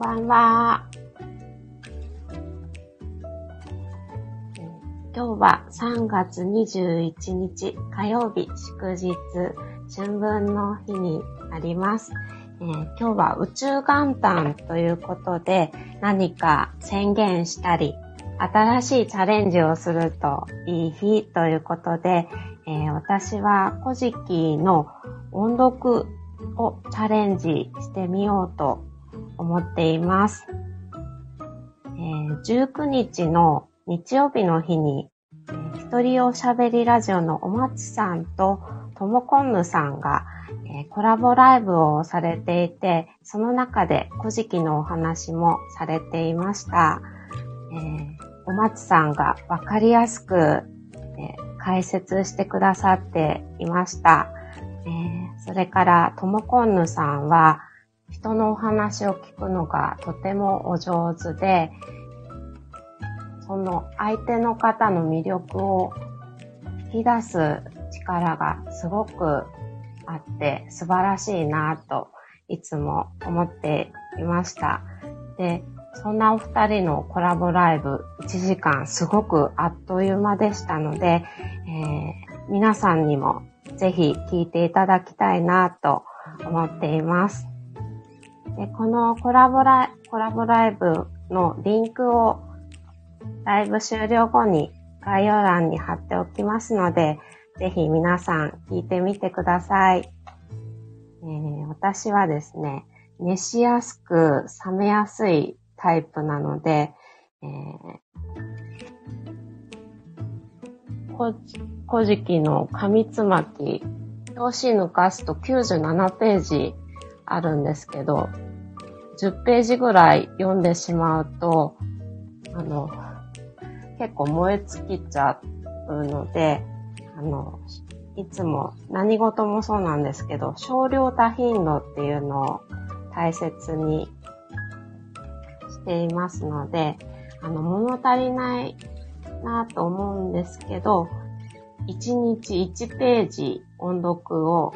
ばんは。今日は3月21日火曜日祝日春分の日になります。えー、今日は宇宙元旦ということで何か宣言したり新しいチャレンジをするといい日ということで、えー、私は古事記の音読をチャレンジしてみようと思っています。えー、19日の日曜日の日に、えー、一人おしゃべりラジオのお松さんとともこんぬさんが、えー、コラボライブをされていて、その中で古事記のお話もされていました。えー、お松さんがわかりやすく、え解説してくださっていました。えそれから、ともこんぬさんは、人のお話を聞くのがとてもお上手で、その相手の方の魅力を引き出す力がすごくあって素晴らしいなといつも思っていました。で、そんなお二人のコラボライブ1時間すごくあっという間でしたので、えー、皆さんにもぜひ聞いていただきたいなと思っています。でこのコラボライコラボライブのリンクをライブ終了後に概要欄に貼っておきますので、ぜひ皆さん聞いてみてください。えー、私はですね、熱しやすく冷めやすいタイプなので、えー、古事記の紙つまき、表紙抜かすと97ページあるんですけど、10ページぐらい読んでしまうと、あの、結構燃え尽きちゃうので、あの、いつも何事もそうなんですけど、少量多頻度っていうのを大切にしていますので、あの、物足りないなと思うんですけど、1日1ページ音読を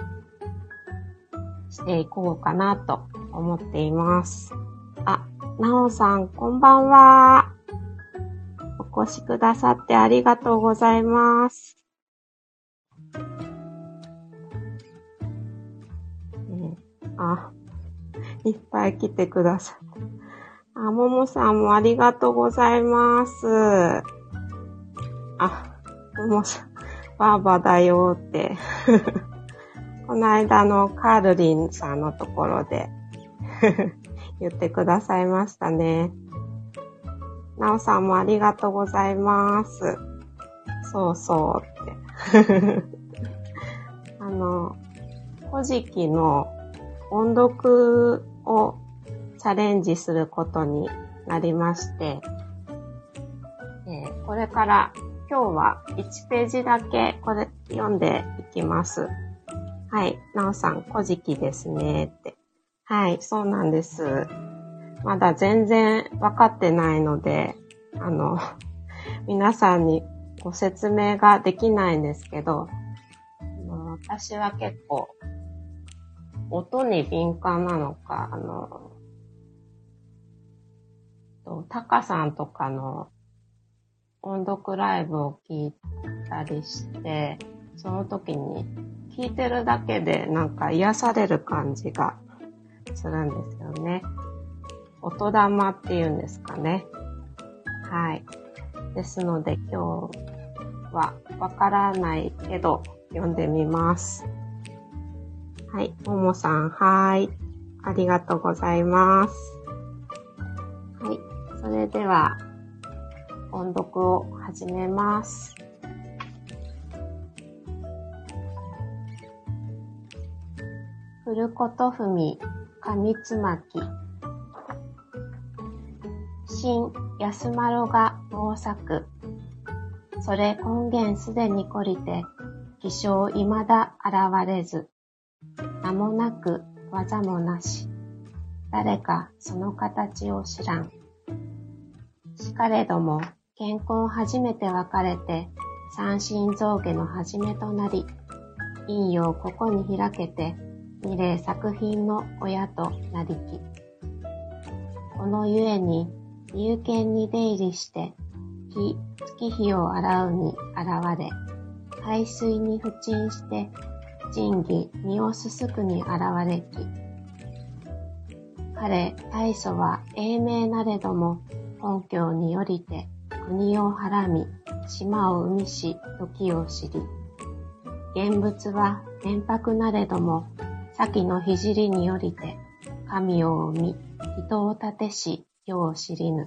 していこうかなと思っています。あ、なおさん、こんばんは。お越しくださってありがとうございます。あ、いっぱい来てくださって。あ、ももさんもありがとうございます。あ、ももさん、ばあばだよって。この間のカールリンさんのところで 言ってくださいましたね。なおさんもありがとうございます。そうそうって。あの、古事記の音読をチャレンジすることになりまして、えー、これから今日は1ページだけこれ読んでいきます。はい。なおさん、古事記ですね。って。はい、そうなんです。まだ全然分かってないので、あの、皆さんにご説明ができないんですけど、私は結構、音に敏感なのか、あの、タカさんとかの音読ライブを聞いたりして、その時に聞いてるだけでなんか癒される感じがするんですよね。音玉っていうんですかね。はい。ですので今日はわからないけど読んでみます。はい。ももさん、はい。ありがとうございます。はい。それでは、音読を始めます。古ことふみ、みつまき。新安丸が大作。それ根源すでに懲りて、気象未だ現れず。名もなく技もなし。誰かその形を知らん。しかれども、健康初めて分かれて、三心象牙の始めとなり、陰陽ここに開けて、二例作品の親となりき。このゆえに、入見に出入りして、火、月日を洗うに現れ、海水に不沈して、仁義、身をすすくに現れき。彼、大祖は英明なれども、本教によりて、国をはらみ、島を生みし、時を知り。現物は連泊なれども、先の聖によりて、神を生み、人を立てし、世を知りぬ。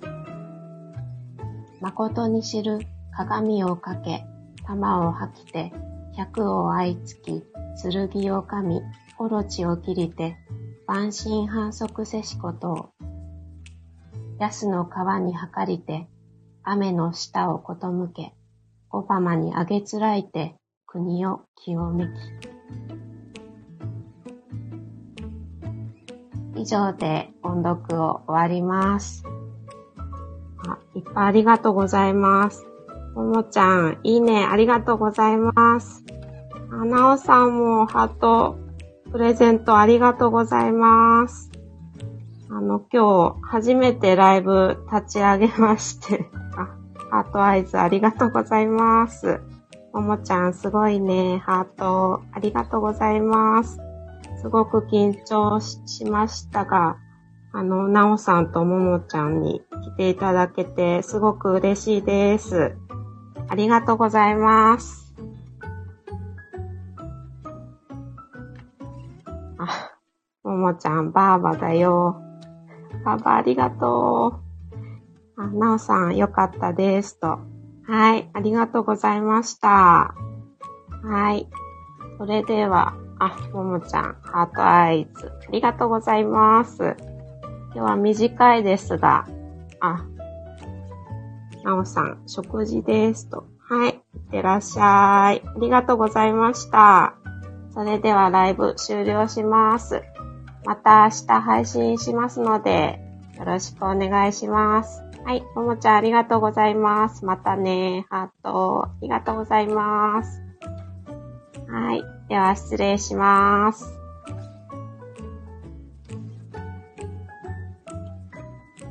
誠に知る鏡をかけ、玉を吐きて、百を相つき、剣を噛み、オロチを切りて、万神反則せしことを。安の川に測りて、雨の下をことむけ、おぱまにあげつらいて、国を清めき。以上で音読を終わります。あ、いっぱいありがとうございます。ももちゃん、いいね、ありがとうございます。あ、なおさんもハート、プレゼントありがとうございます。あの、今日、初めてライブ立ち上げまして あ、ハートアイズありがとうございます。ももちゃんすごいね。ハートありがとうございます。すごく緊張しましたが、あの、なおさんとももちゃんに来ていただけてすごく嬉しいです。ありがとうございます。あ、ももちゃん、ばあばだよ。ばあばありがとう。あ、なおさん、よかったです。と。はい、ありがとうございました。はい。それでは、あ、ももちゃん、ハートアイズ、ありがとうございます。今日は短いですが、あ、なおさん、食事ですと。はい、いってらっしゃい。ありがとうございました。それではライブ終了します。また明日配信しますので、よろしくお願いします。はい、ももちゃんありがとうございます。またね、ハート、ありがとうございます。はい、では失礼します。